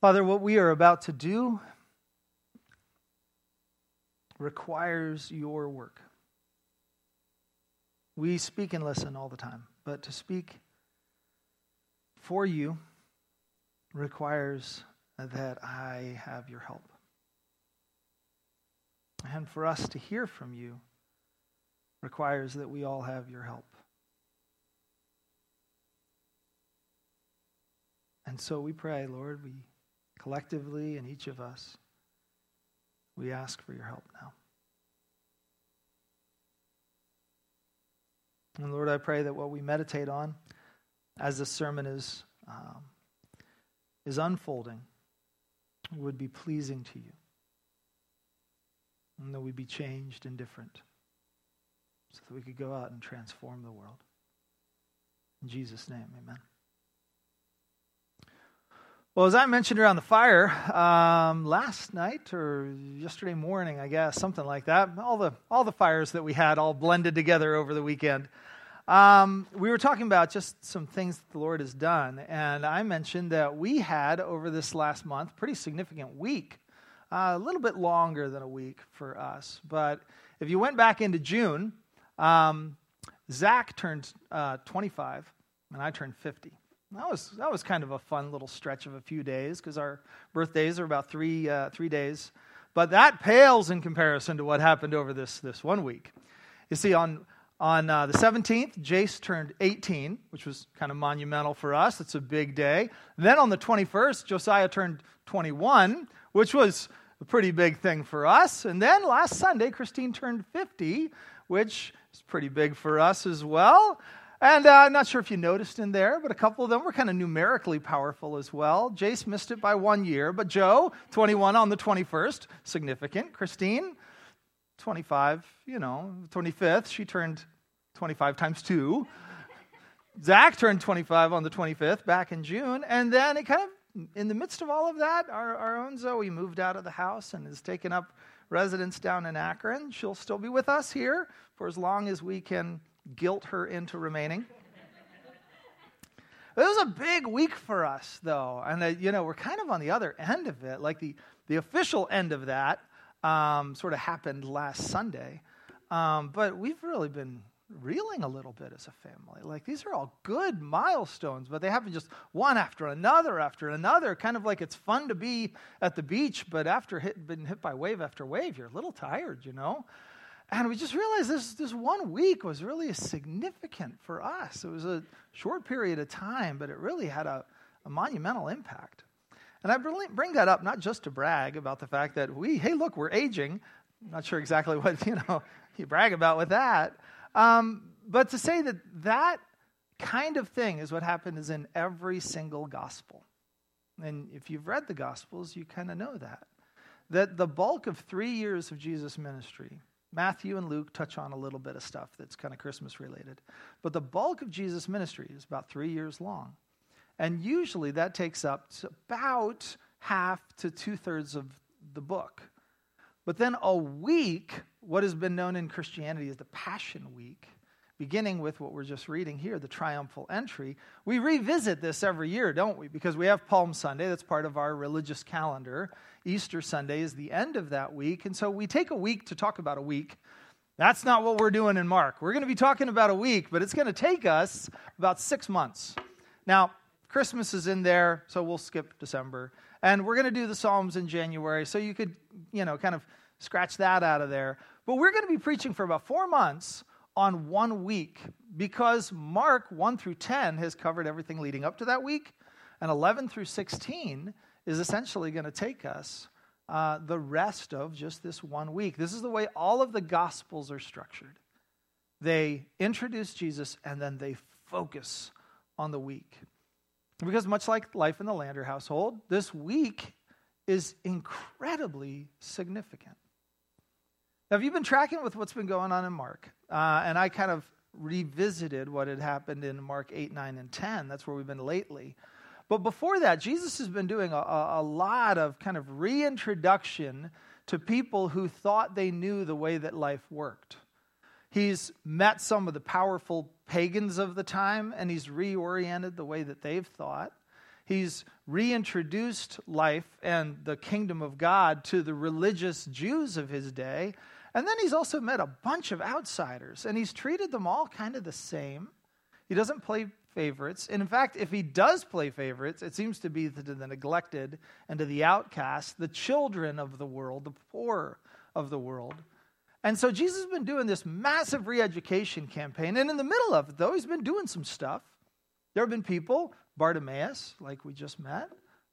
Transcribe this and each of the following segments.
Father, what we are about to do requires your work. We speak and listen all the time, but to speak for you requires that I have your help. And for us to hear from you requires that we all have your help. And so we pray, Lord, we collectively and each of us, we ask for your help now. And Lord, I pray that what we meditate on as this sermon is, um, is unfolding would be pleasing to you. And that we be changed and different so that we could go out and transform the world. In Jesus' name, amen. Well, as I mentioned around the fire um, last night or yesterday morning, I guess, something like that, all the, all the fires that we had all blended together over the weekend. Um, we were talking about just some things that the Lord has done, and I mentioned that we had over this last month pretty significant week, uh, a little bit longer than a week for us. But if you went back into June, um, Zach turned uh, 25, and I turned 50. That was, that was kind of a fun little stretch of a few days because our birthdays are about three, uh, three days. But that pales in comparison to what happened over this, this one week. You see, on, on uh, the 17th, Jace turned 18, which was kind of monumental for us. It's a big day. Then on the 21st, Josiah turned 21, which was a pretty big thing for us. And then last Sunday, Christine turned 50, which is pretty big for us as well. And uh, I'm not sure if you noticed in there, but a couple of them were kind of numerically powerful as well. Jace missed it by one year, but Joe, 21 on the 21st, significant. Christine, 25, you know, 25th, she turned 25 times two. Zach turned 25 on the 25th back in June. And then it kind of, in the midst of all of that, our, our own Zoe moved out of the house and has taken up residence down in Akron. She'll still be with us here for as long as we can guilt her into remaining. It was a big week for us, though. And, you know, we're kind of on the other end of it. Like the, the official end of that um, sort of happened last Sunday. Um, but we've really been reeling a little bit as a family. Like these are all good milestones, but they happen just one after another after another. Kind of like it's fun to be at the beach, but after hit, being hit by wave after wave, you're a little tired, you know? And we just realized this, this one week was really significant for us. It was a short period of time, but it really had a, a monumental impact. And I bring that up not just to brag about the fact that we, hey, look, we're aging. I'm not sure exactly what, you know, you brag about with that. Um, but to say that that kind of thing is what happened is in every single gospel. And if you've read the gospels, you kind of know that. That the bulk of three years of Jesus' ministry Matthew and Luke touch on a little bit of stuff that's kind of Christmas related. But the bulk of Jesus' ministry is about three years long. And usually that takes up about half to two thirds of the book. But then a week, what has been known in Christianity as the Passion Week, beginning with what we're just reading here, the triumphal entry. We revisit this every year, don't we? Because we have Palm Sunday, that's part of our religious calendar. Easter Sunday is the end of that week. And so we take a week to talk about a week. That's not what we're doing in Mark. We're going to be talking about a week, but it's going to take us about six months. Now, Christmas is in there, so we'll skip December. And we're going to do the Psalms in January, so you could, you know, kind of scratch that out of there. But we're going to be preaching for about four months on one week because Mark 1 through 10 has covered everything leading up to that week, and 11 through 16 is essentially going to take us uh, the rest of just this one week. This is the way all of the Gospels are structured. They introduce Jesus and then they focus on the week. Because, much like life in the Lander household, this week is incredibly significant. Now, have you been tracking with what's been going on in Mark? Uh, and I kind of revisited what had happened in Mark 8, 9, and 10. That's where we've been lately. But before that, Jesus has been doing a, a lot of kind of reintroduction to people who thought they knew the way that life worked. He's met some of the powerful pagans of the time and he's reoriented the way that they've thought. He's reintroduced life and the kingdom of God to the religious Jews of his day. And then he's also met a bunch of outsiders, and he's treated them all kind of the same. He doesn't play favorites. And in fact, if he does play favorites, it seems to be to the neglected and to the outcast, the children of the world, the poor of the world. And so Jesus has been doing this massive re education campaign. And in the middle of it, though, he's been doing some stuff. There have been people, Bartimaeus, like we just met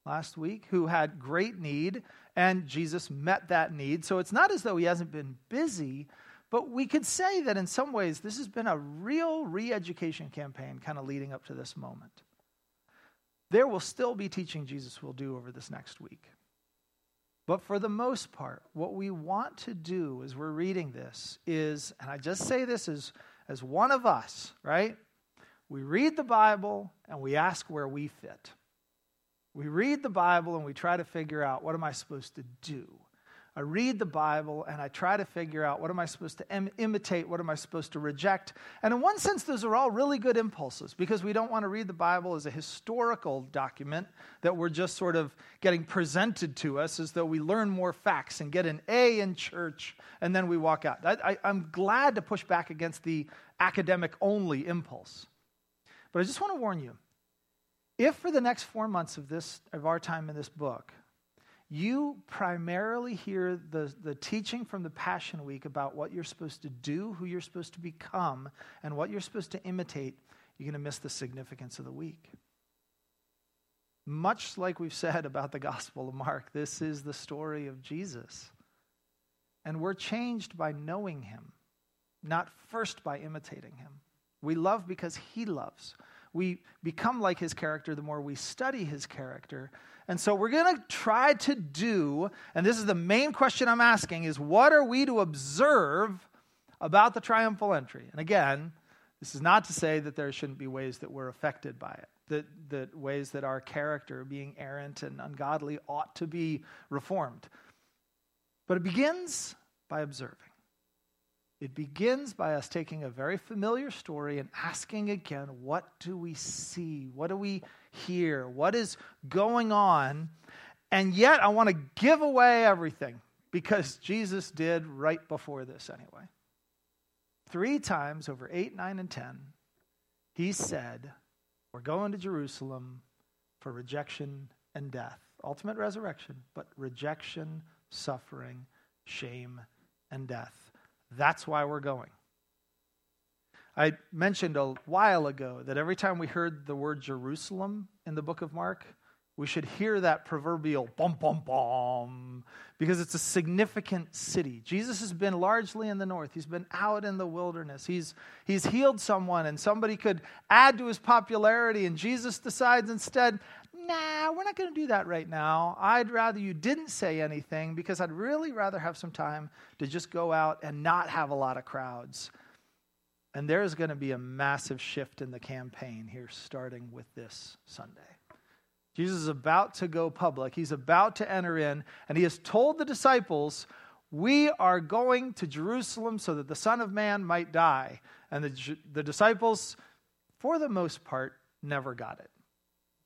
last week, who had great need, and Jesus met that need. So it's not as though he hasn't been busy, but we could say that in some ways, this has been a real re education campaign kind of leading up to this moment. There will still be teaching Jesus will do over this next week. But for the most part, what we want to do as we're reading this is, and I just say this as, as one of us, right? We read the Bible and we ask where we fit. We read the Bible and we try to figure out what am I supposed to do? I read the Bible and I try to figure out what am I supposed to Im- imitate, what am I supposed to reject. And in one sense, those are all really good impulses because we don't want to read the Bible as a historical document that we're just sort of getting presented to us as though we learn more facts and get an A in church and then we walk out. I, I, I'm glad to push back against the academic only impulse. But I just want to warn you if for the next four months of, this, of our time in this book, you primarily hear the, the teaching from the Passion Week about what you're supposed to do, who you're supposed to become, and what you're supposed to imitate, you're going to miss the significance of the week. Much like we've said about the Gospel of Mark, this is the story of Jesus. And we're changed by knowing him, not first by imitating him. We love because he loves. We become like his character the more we study his character. And so we're going to try to do, and this is the main question I'm asking, is what are we to observe about the triumphal entry? And again, this is not to say that there shouldn't be ways that we're affected by it, that, that ways that our character, being errant and ungodly, ought to be reformed. But it begins by observing. It begins by us taking a very familiar story and asking again, what do we see? What do we hear? What is going on? And yet, I want to give away everything because Jesus did right before this anyway. Three times over 8, 9, and 10, he said, We're going to Jerusalem for rejection and death. Ultimate resurrection, but rejection, suffering, shame, and death. That's why we're going. I mentioned a while ago that every time we heard the word Jerusalem in the book of Mark, we should hear that proverbial bum, bum, bum, because it's a significant city. Jesus has been largely in the north. He's been out in the wilderness. He's, he's healed someone, and somebody could add to his popularity, and Jesus decides instead, nah, we're not going to do that right now. I'd rather you didn't say anything because I'd really rather have some time to just go out and not have a lot of crowds. And there's going to be a massive shift in the campaign here, starting with this Sunday. Jesus is about to go public. He's about to enter in, and he has told the disciples, We are going to Jerusalem so that the Son of Man might die. And the, the disciples, for the most part, never got it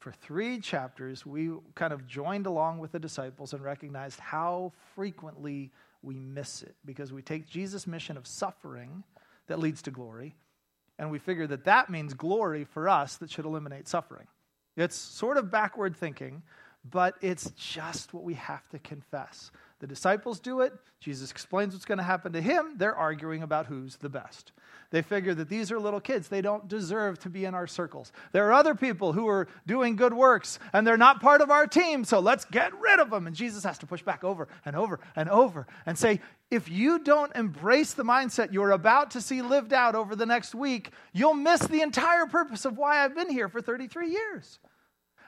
for three chapters, we kind of joined along with the disciples and recognized how frequently we miss it because we take Jesus' mission of suffering that leads to glory, and we figure that that means glory for us that should eliminate suffering. It's sort of backward thinking, but it's just what we have to confess. The disciples do it. Jesus explains what's going to happen to him. They're arguing about who's the best. They figure that these are little kids. They don't deserve to be in our circles. There are other people who are doing good works and they're not part of our team, so let's get rid of them. And Jesus has to push back over and over and over and say, if you don't embrace the mindset you're about to see lived out over the next week, you'll miss the entire purpose of why I've been here for 33 years.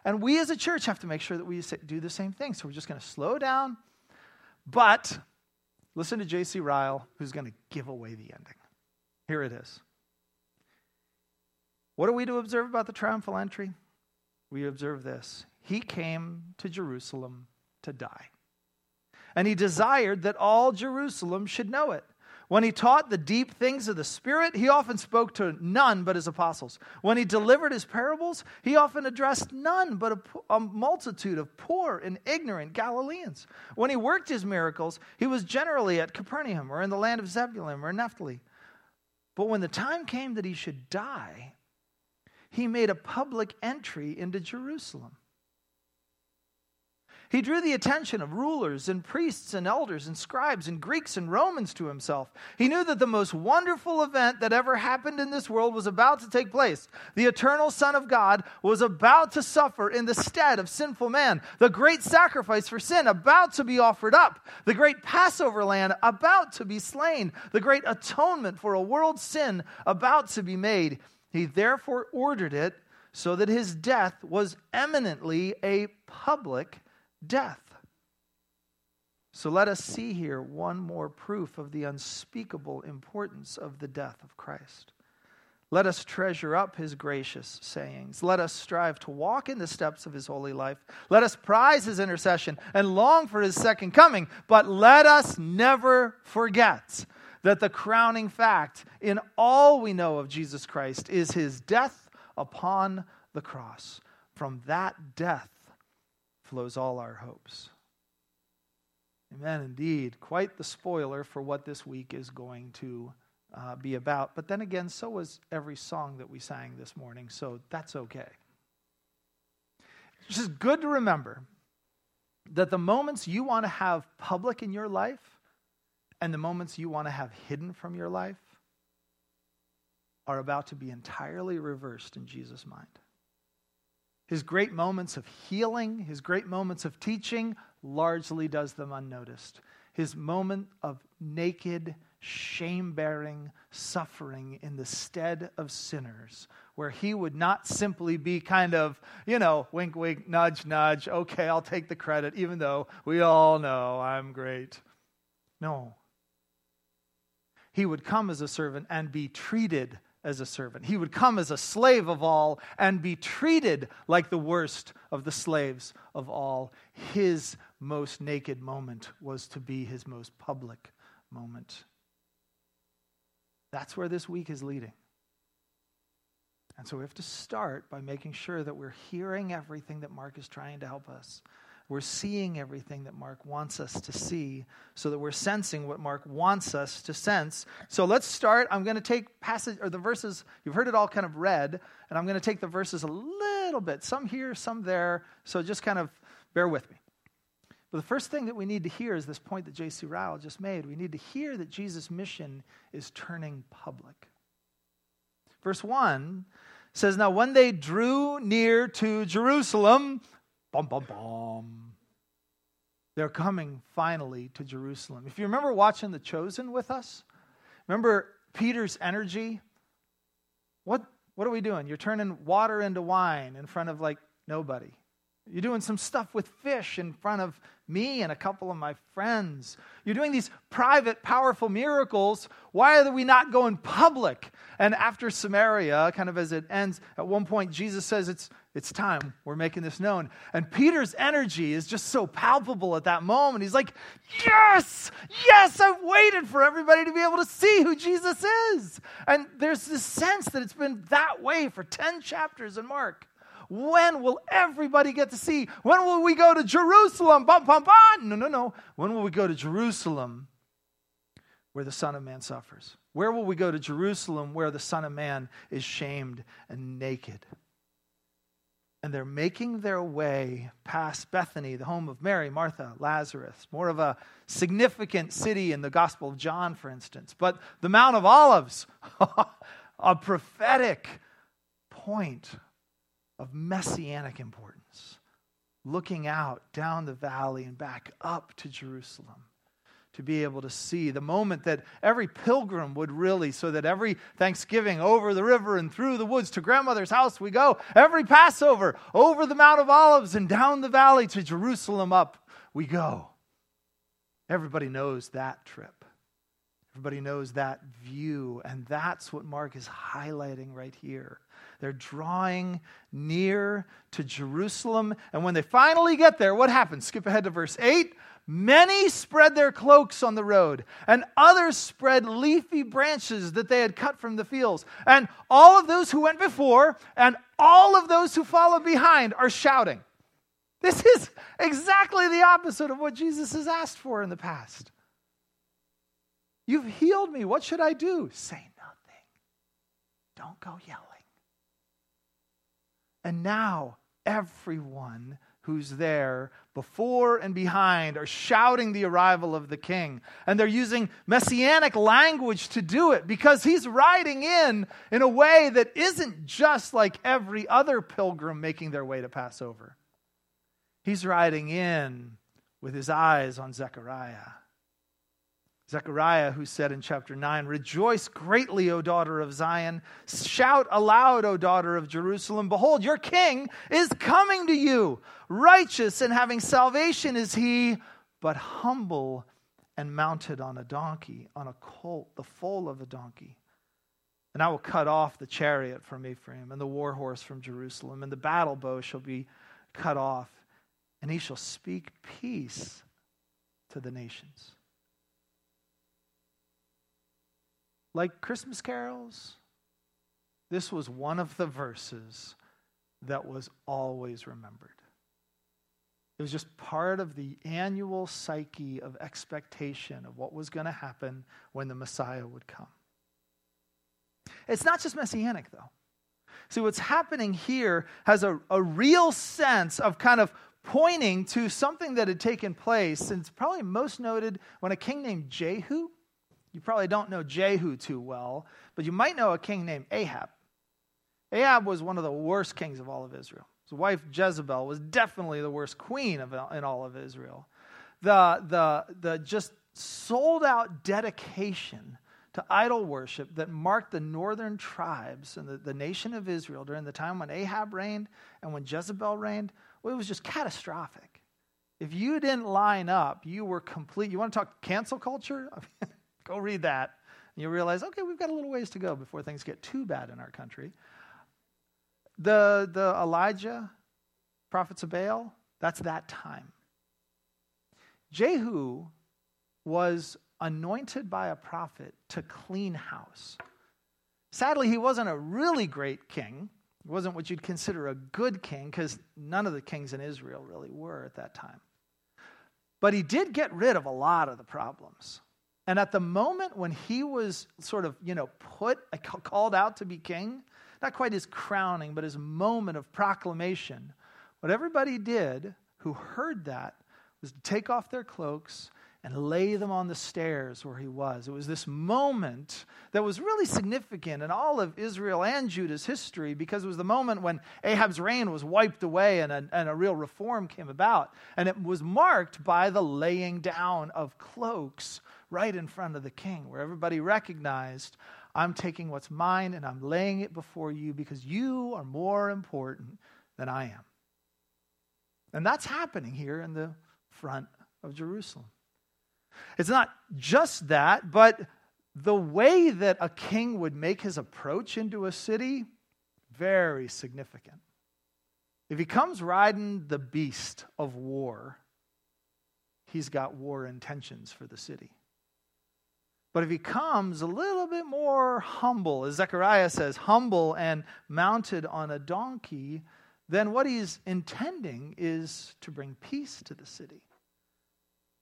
And we as a church have to make sure that we do the same thing. So we're just going to slow down but listen to J.C. Ryle, who's going to give away the ending. Here it is. What are we to observe about the triumphal entry? We observe this He came to Jerusalem to die. And he desired that all Jerusalem should know it. When he taught the deep things of the Spirit, he often spoke to none but his apostles. When he delivered his parables, he often addressed none but a, a, multitude of poor and ignorant Galileans. When he worked his miracles, he was generally at Capernaum or in the land of Zebulun or Naphtali. But when the time came that he should die, he made a public entry into Jerusalem he drew the attention of rulers and priests and elders and scribes and Greeks and Romans to himself. He knew that the most wonderful event that ever happened in this world was about to take place. The eternal Son of God was about to suffer in the stead of sinful man. The great sacrifice for sin about to be offered up. The great Passover lamb about to be slain. The great atonement for a world's sin about to be made. He therefore ordered it so that his death was eminently a public death. So let us see here one more proof of the unspeakable importance of the death of Christ. Let us treasure up his gracious sayings. Let us strive to walk in the steps of his holy life. Let us prize his intercession and long for his second coming. But let us never forget that the crowning fact in all we know of Jesus Christ is his death upon the cross. From that death, flows all our hopes. Amen, indeed. Quite the spoiler for what this week is going to uh, be about. But then again, so was every song that we sang this morning, so that's okay. It's just good to remember that the moments you want to have public in your life and the moments you want to have hidden from your life are about to be entirely reversed in Jesus' mind. His great moments of healing, his great moments of teaching, largely does them unnoticed. His moment of naked, shame bearing suffering in the stead of sinners, where he would not simply be kind of, you know, wink, wink, nudge, nudge, okay, I'll take the credit, even though we all know I'm great. No. He would come as a servant and be treated as a servant. He would come as a slave of all and be treated like the worst of the slaves of all. His most naked moment was to be his most public moment. That's where this week is leading. And so we have to start by making sure that we're hearing everything that Mark is trying to help us we're seeing everything that Mark wants us to see so that we're sensing what Mark wants us to sense. So let's start. I'm going to take passage or the verses, you've heard it all kind of read, and I'm going to take the verses a little bit, some here, some there. So just kind of bear with me. But the first thing that we need to hear is this point that J.C. Ryle just made. We need to hear that Jesus' mission is turning public. Verse 1 says, Now when they drew near to Jerusalem, Bum, bum, bum. They're coming finally to Jerusalem. If you remember watching The Chosen with us, remember Peter's energy? What, what are we doing? You're turning water into wine in front of like nobody. You're doing some stuff with fish in front of me and a couple of my friends. You're doing these private, powerful miracles. Why are we not going public? And after Samaria, kind of as it ends, at one point, Jesus says, It's, it's time. We're making this known. And Peter's energy is just so palpable at that moment. He's like, Yes, yes, I've waited for everybody to be able to see who Jesus is. And there's this sense that it's been that way for 10 chapters in Mark. When will everybody get to see? When will we go to Jerusalem? Bum, bum, bum. No, no, no. When will we go to Jerusalem where the Son of Man suffers? Where will we go to Jerusalem where the Son of Man is shamed and naked? And they're making their way past Bethany, the home of Mary, Martha, Lazarus, more of a significant city in the Gospel of John, for instance. But the Mount of Olives, a prophetic point of messianic importance, looking out down the valley and back up to Jerusalem to be able to see the moment that every pilgrim would really, so that every Thanksgiving over the river and through the woods to grandmother's house we go, every Passover over the Mount of Olives and down the valley to Jerusalem up we go. Everybody knows that trip. Everybody knows that view, and that's what Mark is highlighting right here. They're drawing near to Jerusalem. And when they finally get there, what happens? Skip ahead to verse 8. Many spread their cloaks on the road, and others spread leafy branches that they had cut from the fields. And all of those who went before and all of those who followed behind are shouting. This is exactly the opposite of what Jesus has asked for in the past. You've healed me. What should I do? Say nothing. Don't go yelling. And now everyone who's there before and behind are shouting the arrival of the king. And they're using messianic language to do it because he's riding in in a way that isn't just like every other pilgrim making their way to Passover. He's riding in with his eyes on Zechariah. Zechariah, who said in chapter 9, Rejoice greatly, O daughter of Zion. Shout aloud, O daughter of Jerusalem. Behold, your king is coming to you. Righteous and having salvation is he, but humble and mounted on a donkey, on a colt, the foal of a donkey. And I will cut off the chariot from Ephraim, and the war horse from Jerusalem, and the battle bow shall be cut off, and he shall speak peace to the nations. Like Christmas carols, this was one of the verses that was always remembered. It was just part of the annual psyche of expectation of what was going to happen when the Messiah would come. It's not just messianic, though. See, what's happening here has a, a real sense of kind of pointing to something that had taken place, and it's probably most noted when a king named Jehu you probably don't know Jehu too well, but you might know a king named Ahab. Ahab was one of the worst kings of all of Israel. His wife Jezebel was definitely the worst queen of, in all of Israel. The, the, the just sold out dedication to idol worship that marked the northern tribes and the, the nation of Israel during the time when Ahab reigned and when Jezebel reigned, well, it was just catastrophic. If you didn't line up, you were complete. You want to talk cancel culture? Go read that. And you'll realize, okay, we've got a little ways to go before things get too bad in our country. The, the Elijah, prophets of Baal, that's that time. Jehu was anointed by a prophet to clean house. Sadly, he wasn't a really great king. He wasn't what you'd consider a good king because none of the kings in Israel really were at that time. But he did get rid of a lot of the problems. And at the moment when he was sort of, you know, put, called out to be king, not quite his crowning, but his moment of proclamation, what everybody did who heard that was to take off their cloaks and lay them on the stairs where he was. It was this moment that was really significant in all of Israel and Judah's history because it was the moment when Ahab's reign was wiped away and a, and a real reform came about. And it was marked by the laying down of cloaks right in front of the king, where everybody recognized, I'm taking what's mine and I'm laying it before you because you are more important than I am. And that's happening here in the front of Jerusalem. It's not just that, but the way that a king would make his approach into a city, very significant. If he comes riding the beast of war, he's got war intentions for the city. But if he comes a little bit more humble, as Zechariah says, humble and mounted on a donkey, then what he's intending is to bring peace to the city.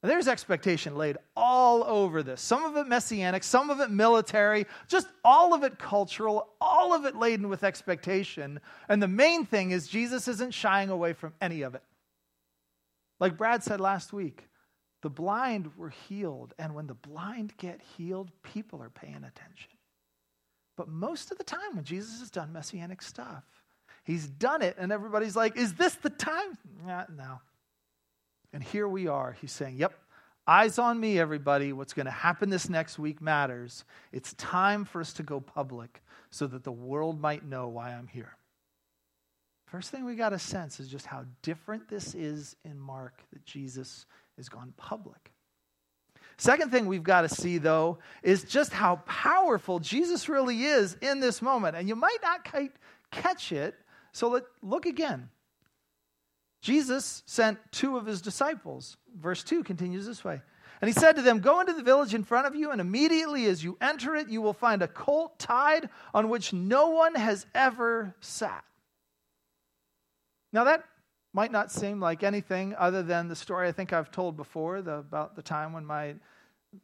Now, there's expectation laid all over this. Some of it messianic, some of it military, just all of it cultural, all of it laden with expectation. And the main thing is Jesus isn't shying away from any of it. Like Brad said last week, the blind were healed, and when the blind get healed, people are paying attention. But most of the time, when Jesus has done messianic stuff, he's done it, and everybody's like, Is this the time? Nah, no. And here we are. He's saying, Yep, eyes on me, everybody. What's going to happen this next week matters. It's time for us to go public so that the world might know why I'm here. First thing we got to sense is just how different this is in Mark that Jesus has gone public. Second thing we've got to see, though, is just how powerful Jesus really is in this moment. And you might not quite catch it, so let, look again. Jesus sent two of his disciples. Verse 2 continues this way. And he said to them, Go into the village in front of you, and immediately as you enter it, you will find a colt tied on which no one has ever sat. Now, that might not seem like anything other than the story I think I've told before the, about the time when my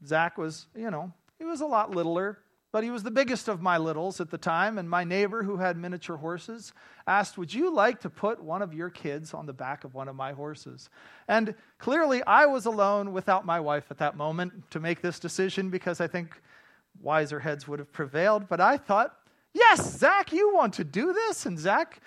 Zach was, you know, he was a lot littler, but he was the biggest of my littles at the time. And my neighbor, who had miniature horses, asked, Would you like to put one of your kids on the back of one of my horses? And clearly, I was alone without my wife at that moment to make this decision because I think wiser heads would have prevailed. But I thought, Yes, Zach, you want to do this? And Zach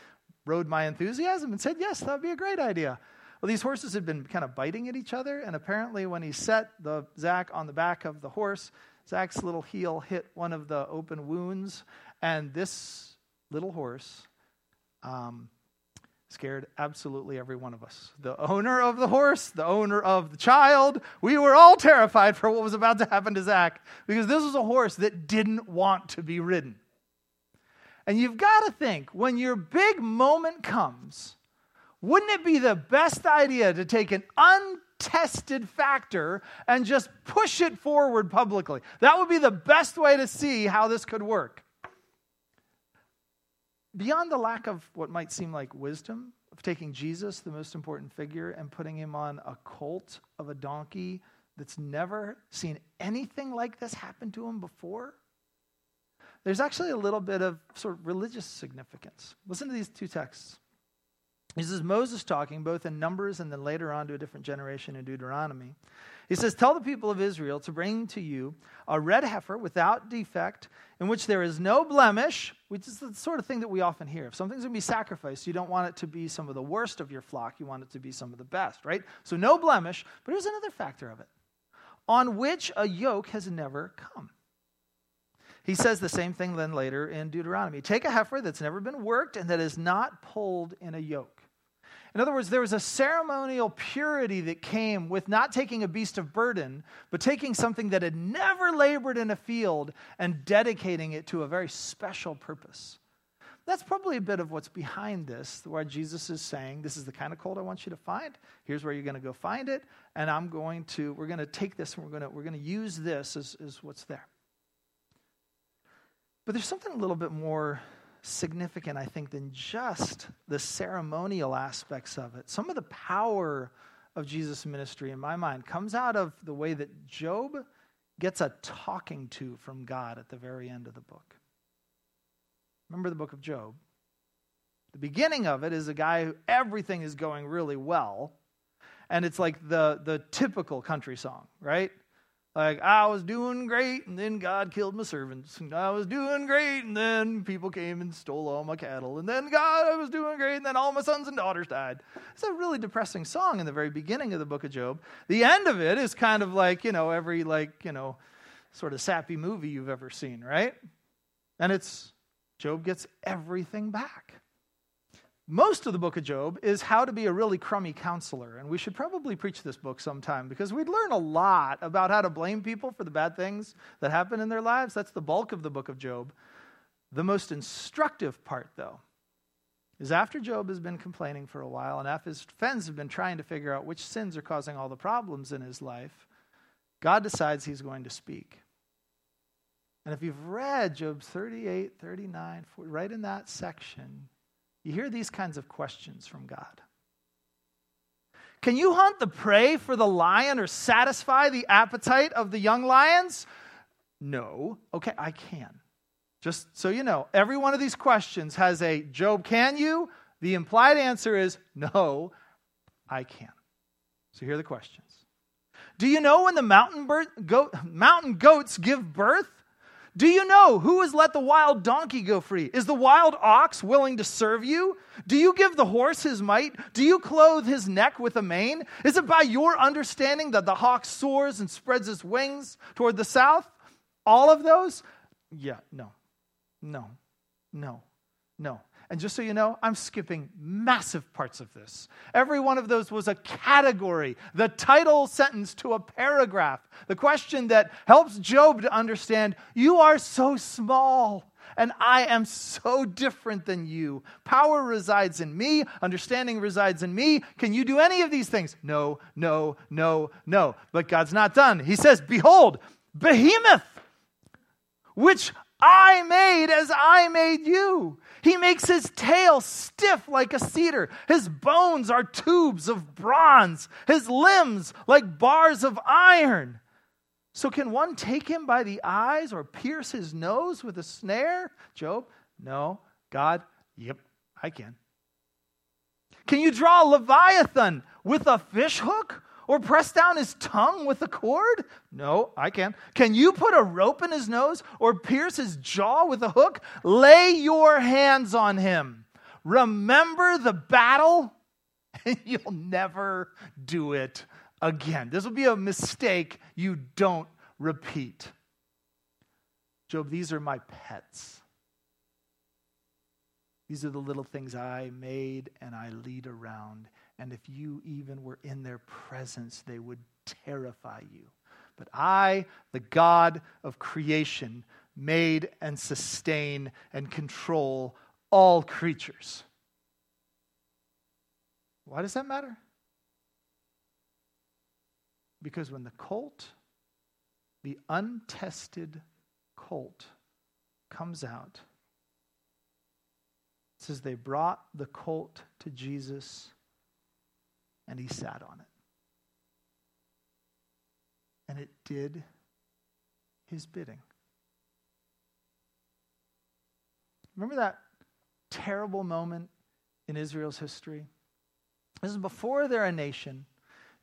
rode my enthusiasm and said, Yes, that would be a great idea. Well, these horses had been kind of biting at each other, and apparently, when he set the Zach on the back of the horse, Zach's little heel hit one of the open wounds, and this little horse um, scared absolutely every one of us. The owner of the horse, the owner of the child, we were all terrified for what was about to happen to Zach because this was a horse that didn't want to be ridden. And you've got to think when your big moment comes, wouldn't it be the best idea to take an untested factor and just push it forward publicly? That would be the best way to see how this could work. Beyond the lack of what might seem like wisdom of taking Jesus, the most important figure, and putting him on a colt of a donkey that's never seen anything like this happen to him before, there's actually a little bit of sort of religious significance. Listen to these two texts. This is Moses talking both in Numbers and then later on to a different generation in Deuteronomy. He says, Tell the people of Israel to bring to you a red heifer without defect, in which there is no blemish, which is the sort of thing that we often hear. If something's going to be sacrificed, you don't want it to be some of the worst of your flock, you want it to be some of the best, right? So no blemish, but here's another factor of it on which a yoke has never come. He says the same thing then later in Deuteronomy. Take a heifer that's never been worked and that is not pulled in a yoke. In other words, there was a ceremonial purity that came with not taking a beast of burden, but taking something that had never labored in a field and dedicating it to a very special purpose. That's probably a bit of what's behind this, where Jesus is saying, This is the kind of colt I want you to find. Here's where you're going to go find it. And I'm going to, we're going to take this and we're going to, we're going to use this as, as what's there. But there's something a little bit more significant, I think, than just the ceremonial aspects of it. Some of the power of Jesus' ministry, in my mind, comes out of the way that Job gets a talking to from God at the very end of the book. Remember the book of Job? The beginning of it is a guy who everything is going really well. And it's like the, the typical country song, right? Like, I was doing great, and then God killed my servants. And I was doing great, and then people came and stole all my cattle. And then God, I was doing great, and then all my sons and daughters died. It's a really depressing song in the very beginning of the book of Job. The end of it is kind of like, you know, every, like, you know, sort of sappy movie you've ever seen, right? And it's Job gets everything back most of the book of Job is how to be a really crummy counselor. And we should probably preach this book sometime because we'd learn a lot about how to blame people for the bad things that happen in their lives. That's the bulk of the book of Job. The most instructive part, though, is after Job has been complaining for a while and after his friends have been trying to figure out which sins are causing all the problems in his life, God decides he's going to speak. And if you've read Job 38, 39, 40, right in that section, you hear these kinds of questions from God. Can you hunt the prey for the lion or satisfy the appetite of the young lions? No. Okay, I can. Just so you know, every one of these questions has a Job, can you? The implied answer is no, I can. So here are the questions. Do you know when the mountain, goat, mountain goats give birth? Do you know who has let the wild donkey go free? Is the wild ox willing to serve you? Do you give the horse his might? Do you clothe his neck with a mane? Is it by your understanding that the hawk soars and spreads his wings toward the south? All of those? Yeah, no, no, no, no. And just so you know, I'm skipping massive parts of this. Every one of those was a category, the title sentence to a paragraph. The question that helps Job to understand you are so small. and I am so different than you. Power resides in me, understanding resides in me. Can you do any of these things? No, no, no, no. But God's not done. He says, Behold, behemoth, which I made as I made you. He makes his tail stiff like a cedar. His bones are tubes of bronze, his limbs like bars of iron. So, can one take him by the eyes or pierce his nose with a snare? Job, no. God, yep, I can. Can you draw a Leviathan with a fish hook or press down his tongue with a cord? No, I can't. Can you put a rope in his nose or pierce his jaw with a hook? Lay your hands on him. Remember the battle, and you'll never do it again. This will be a mistake you don't repeat. Job, these are my pets. These are the little things I made and I lead around. And if you even were in their presence, they would terrify you. But I, the God of creation, made and sustain and control all creatures. Why does that matter? Because when the colt, the untested colt, comes out, it says they brought the colt to Jesus and he sat on it. And it did his bidding. Remember that terrible moment in Israel's history? This is before they're a nation.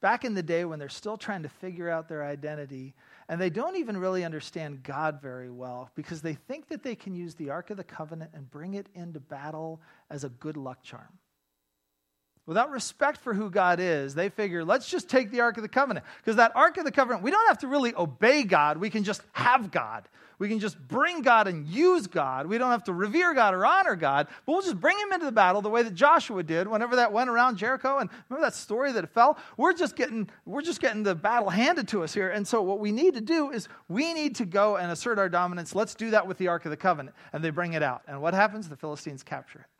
Back in the day when they're still trying to figure out their identity, and they don't even really understand God very well because they think that they can use the Ark of the Covenant and bring it into battle as a good luck charm. Without respect for who God is, they figure, let's just take the Ark of the Covenant. Because that Ark of the Covenant, we don't have to really obey God. We can just have God. We can just bring God and use God. We don't have to revere God or honor God, but we'll just bring him into the battle the way that Joshua did whenever that went around Jericho. And remember that story that it fell? We're just getting, we're just getting the battle handed to us here. And so what we need to do is we need to go and assert our dominance. Let's do that with the Ark of the Covenant. And they bring it out. And what happens? The Philistines capture it.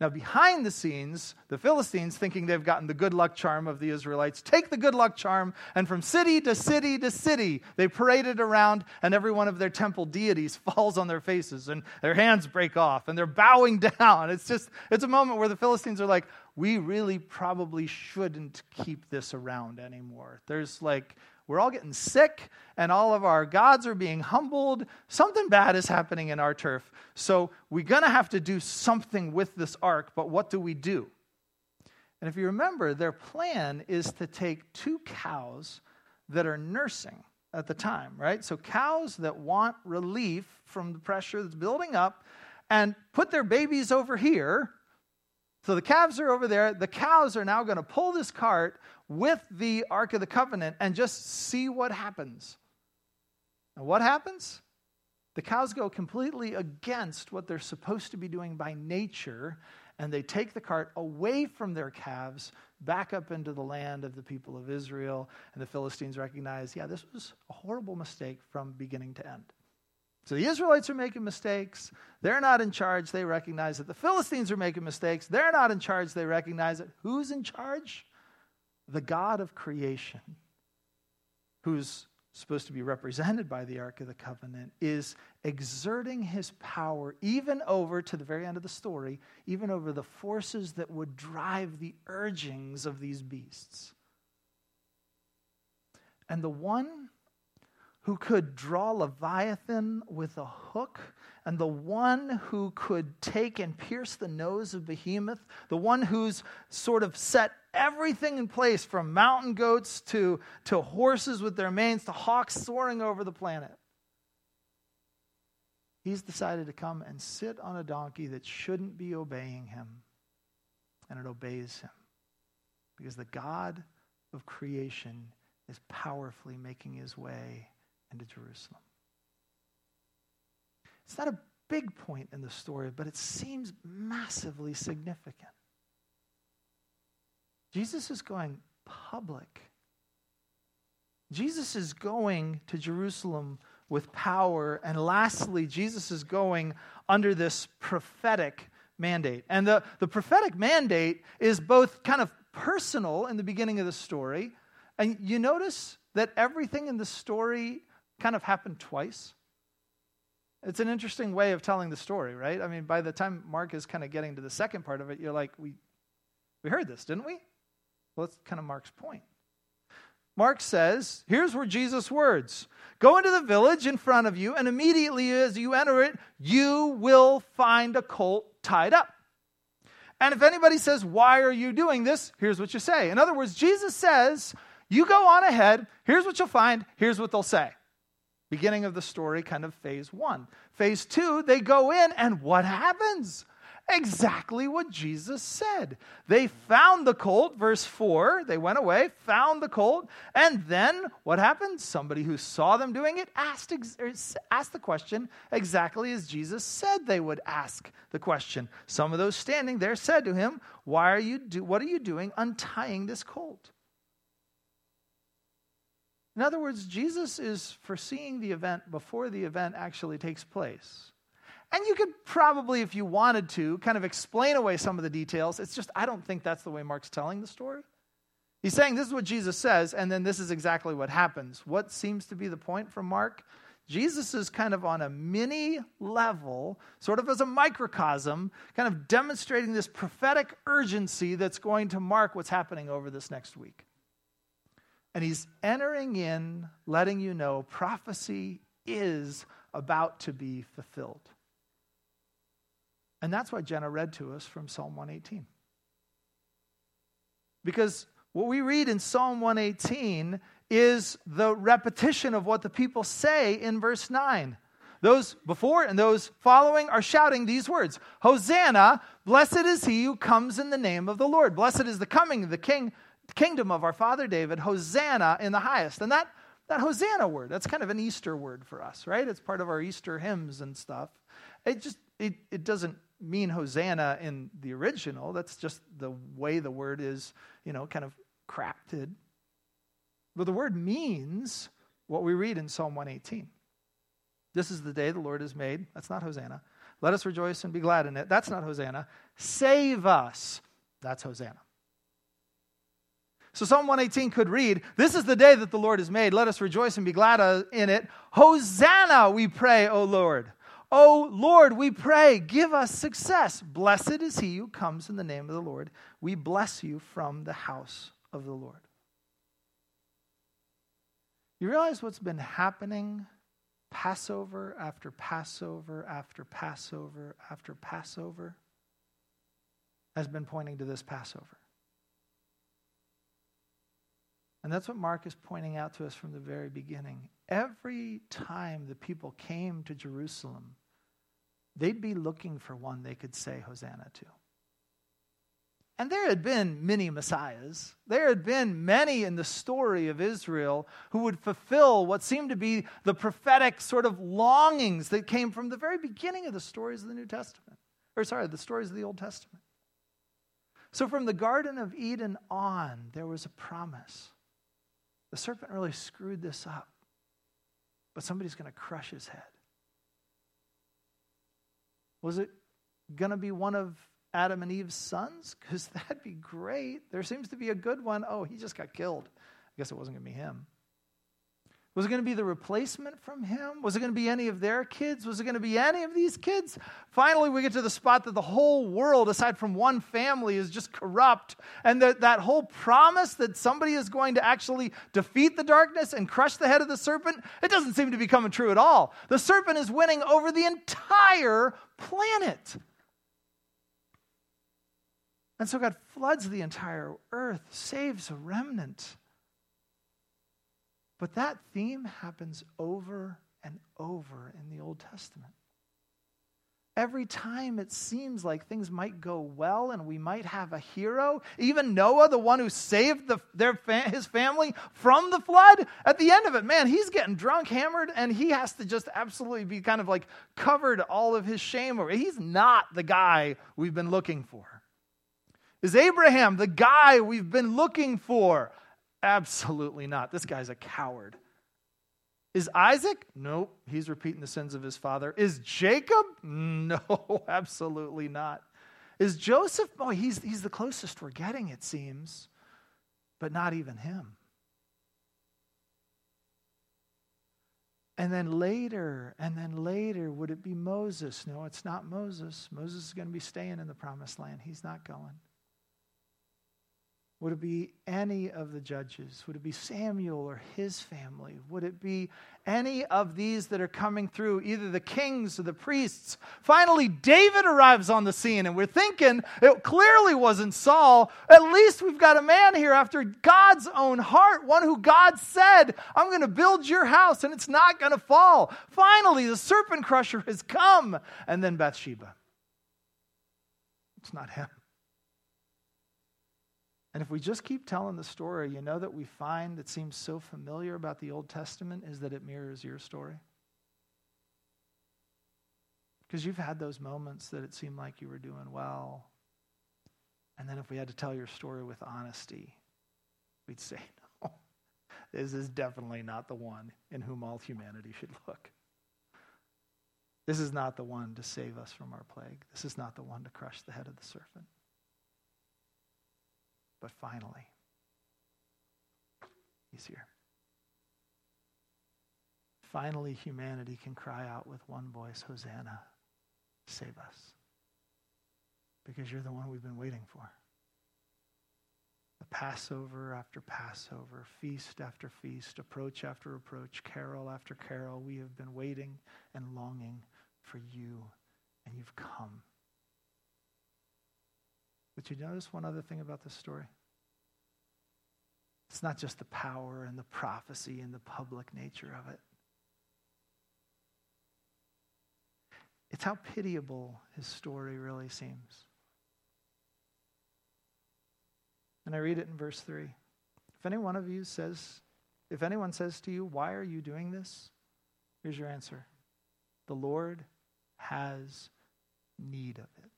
Now, behind the scenes, the Philistines, thinking they've gotten the good luck charm of the Israelites, take the good luck charm, and from city to city to city, they parade it around, and every one of their temple deities falls on their faces, and their hands break off, and they're bowing down. It's just, it's a moment where the Philistines are like, we really probably shouldn't keep this around anymore. There's like, we're all getting sick, and all of our gods are being humbled. Something bad is happening in our turf. So we're going to have to do something with this ark, but what do we do? And if you remember, their plan is to take two cows that are nursing at the time, right? So cows that want relief from the pressure that's building up and put their babies over here. So the calves are over there. The cows are now going to pull this cart with the Ark of the Covenant and just see what happens. And what happens? The cows go completely against what they're supposed to be doing by nature, and they take the cart away from their calves back up into the land of the people of Israel. And the Philistines recognize, yeah, this was a horrible mistake from beginning to end. So the Israelites are making mistakes. They're not in charge. They recognize that the Philistines are making mistakes. They're not in charge. They recognize it. Who's in charge? The God of creation, who's supposed to be represented by the Ark of the Covenant, is exerting his power even over, to the very end of the story, even over the forces that would drive the urgings of these beasts. And the one who could draw Leviathan with a hook and the one who could take and pierce the nose of Behemoth, the one who's sort of set everything in place from mountain goats to, to horses with their manes to hawks soaring over the planet. He's decided to come and sit on a donkey that shouldn't be obeying him, and it obeys him. Because the God of creation is powerfully making his way into Jerusalem. It's not a big point in the story, but it seems massively significant. Jesus is going public. Jesus is going to Jerusalem with power. And lastly, Jesus is going under this prophetic mandate. And the, the prophetic mandate is both kind of personal in the beginning of the story. And you notice that everything in the story kind of happened twice. It's an interesting way of telling the story, right? I mean, by the time Mark is kind of getting to the second part of it, you're like, we, we heard this, didn't we? Well, that's kind of Mark's point. Mark says, here's where Jesus' words Go into the village in front of you, and immediately as you enter it, you will find a colt tied up. And if anybody says, Why are you doing this? Here's what you say. In other words, Jesus says, You go on ahead, here's what you'll find, here's what they'll say. Beginning of the story, kind of phase one. Phase two, they go in, and what happens? exactly what Jesus said. They found the colt, verse 4. They went away, found the colt, and then what happened? Somebody who saw them doing it asked, er, asked the question exactly as Jesus said they would ask the question. Some of those standing there said to him, Why are you do, What are you doing untying this colt? In other words, Jesus is foreseeing the event before the event actually takes place. And you could probably, if you wanted to, kind of explain away some of the details. It's just, I don't think that's the way Mark's telling the story. He's saying this is what Jesus says, and then this is exactly what happens. What seems to be the point from Mark? Jesus is kind of on a mini level, sort of as a microcosm, kind of demonstrating this prophetic urgency that's going to mark what's happening over this next week. And he's entering in, letting you know prophecy is about to be fulfilled. And that's why Jenna read to us from Psalm 118. Because what we read in Psalm 118 is the repetition of what the people say in verse 9. Those before and those following are shouting these words Hosanna, blessed is he who comes in the name of the Lord. Blessed is the coming of the king, kingdom of our father David. Hosanna in the highest. And that, that Hosanna word, that's kind of an Easter word for us, right? It's part of our Easter hymns and stuff. It just it, it doesn't mean Hosanna in the original. That's just the way the word is, you know, kind of crafted. But the word means what we read in Psalm 118. This is the day the Lord has made. That's not Hosanna. Let us rejoice and be glad in it. That's not Hosanna. Save us. That's Hosanna. So Psalm 118 could read, This is the day that the Lord has made. Let us rejoice and be glad uh, in it. Hosanna, we pray, O Lord. O Lord, we pray, give us success. Blessed is he who comes in the name of the Lord. We bless you from the house of the Lord. You realize what's been happening Passover after Passover after Passover after Passover has been pointing to this Passover. And that's what Mark is pointing out to us from the very beginning. Every time the people came to Jerusalem, they'd be looking for one they could say Hosanna to. And there had been many messiahs. There had been many in the story of Israel who would fulfill what seemed to be the prophetic sort of longings that came from the very beginning of the stories of the New Testament. Or, sorry, the stories of the Old Testament. So, from the Garden of Eden on, there was a promise. The serpent really screwed this up, but somebody's going to crush his head. Was it going to be one of Adam and Eve's sons? Because that'd be great. There seems to be a good one. Oh, he just got killed. I guess it wasn't going to be him. Was it going to be the replacement from him? Was it going to be any of their kids? Was it going to be any of these kids? Finally, we get to the spot that the whole world, aside from one family, is just corrupt. And that, that whole promise that somebody is going to actually defeat the darkness and crush the head of the serpent, it doesn't seem to be coming true at all. The serpent is winning over the entire planet. And so God floods the entire earth, saves a remnant. But that theme happens over and over in the Old Testament. Every time it seems like things might go well and we might have a hero, even Noah, the one who saved the, their his family from the flood, at the end of it, man, he's getting drunk, hammered, and he has to just absolutely be kind of like covered all of his shame. He's not the guy we've been looking for. Is Abraham the guy we've been looking for? Absolutely not. This guy's a coward. Is Isaac? Nope. He's repeating the sins of his father. Is Jacob? No, absolutely not. Is Joseph? Boy, he's, he's the closest we're getting, it seems, but not even him. And then later, and then later, would it be Moses? No, it's not Moses. Moses is going to be staying in the promised land. He's not going. Would it be any of the judges? Would it be Samuel or his family? Would it be any of these that are coming through, either the kings or the priests? Finally, David arrives on the scene, and we're thinking it clearly wasn't Saul. At least we've got a man here after God's own heart, one who God said, I'm going to build your house and it's not going to fall. Finally, the serpent crusher has come. And then Bathsheba. It's not him. And if we just keep telling the story, you know that we find that seems so familiar about the Old Testament is that it mirrors your story. Because you've had those moments that it seemed like you were doing well. And then if we had to tell your story with honesty, we'd say, no, this is definitely not the one in whom all humanity should look. This is not the one to save us from our plague. This is not the one to crush the head of the serpent. But finally, he's here. Finally, humanity can cry out with one voice Hosanna, save us. Because you're the one we've been waiting for. The Passover after Passover, feast after feast, approach after approach, carol after carol, we have been waiting and longing for you, and you've come. But you notice one other thing about this story? It's not just the power and the prophecy and the public nature of it. It's how pitiable his story really seems. And I read it in verse 3. If any one of you says, if anyone says to you, Why are you doing this? Here's your answer The Lord has need of it.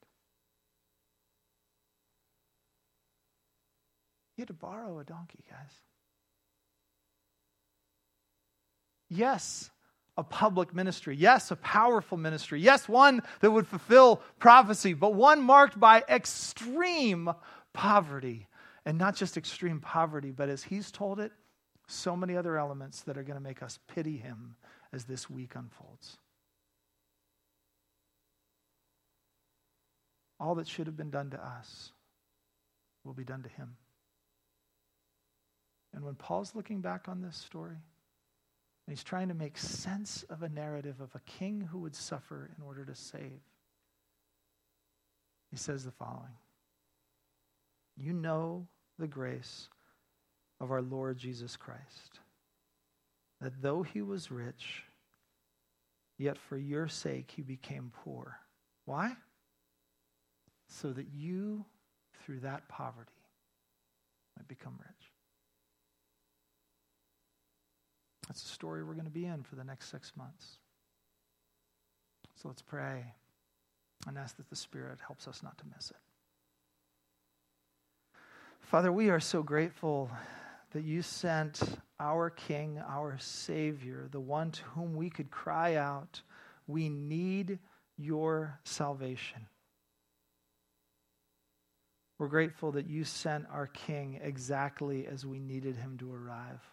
He had to borrow a donkey, guys. Yes, a public ministry. Yes, a powerful ministry. Yes, one that would fulfill prophecy, but one marked by extreme poverty. And not just extreme poverty, but as he's told it, so many other elements that are going to make us pity him as this week unfolds. All that should have been done to us will be done to him. And when Paul's looking back on this story, and he's trying to make sense of a narrative of a king who would suffer in order to save, he says the following You know the grace of our Lord Jesus Christ, that though he was rich, yet for your sake he became poor. Why? So that you, through that poverty, might become rich. That's the story we're going to be in for the next six months. So let's pray and ask that the Spirit helps us not to miss it. Father, we are so grateful that you sent our King, our Savior, the one to whom we could cry out, We need your salvation. We're grateful that you sent our King exactly as we needed him to arrive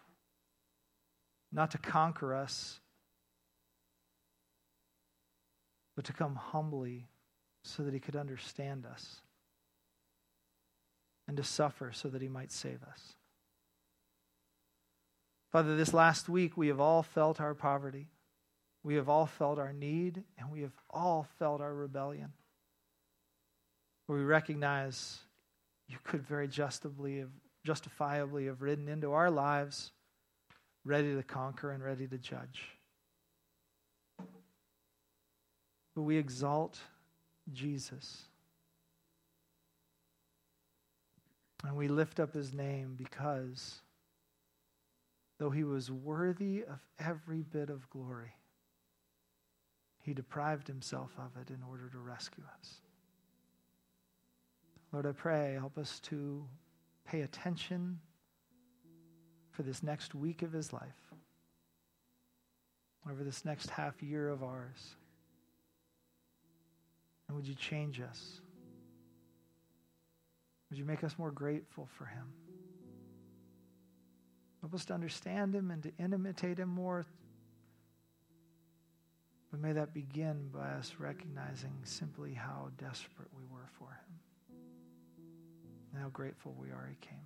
not to conquer us, but to come humbly so that he could understand us, and to suffer so that he might save us. Father, this last week we have all felt our poverty. We have all felt our need, and we have all felt our rebellion. We recognize you could very have, justifiably have ridden into our lives ready to conquer and ready to judge. But we exalt Jesus. And we lift up his name because though he was worthy of every bit of glory, he deprived himself of it in order to rescue us. Lord, I pray, help us to pay attention for this next week of his life. over this next half year of ours. And would you change us? Would you make us more grateful for him? Help us to understand him and to imitate him more. But may that begin by us recognizing simply how desperate we were for him. And how grateful we are he came.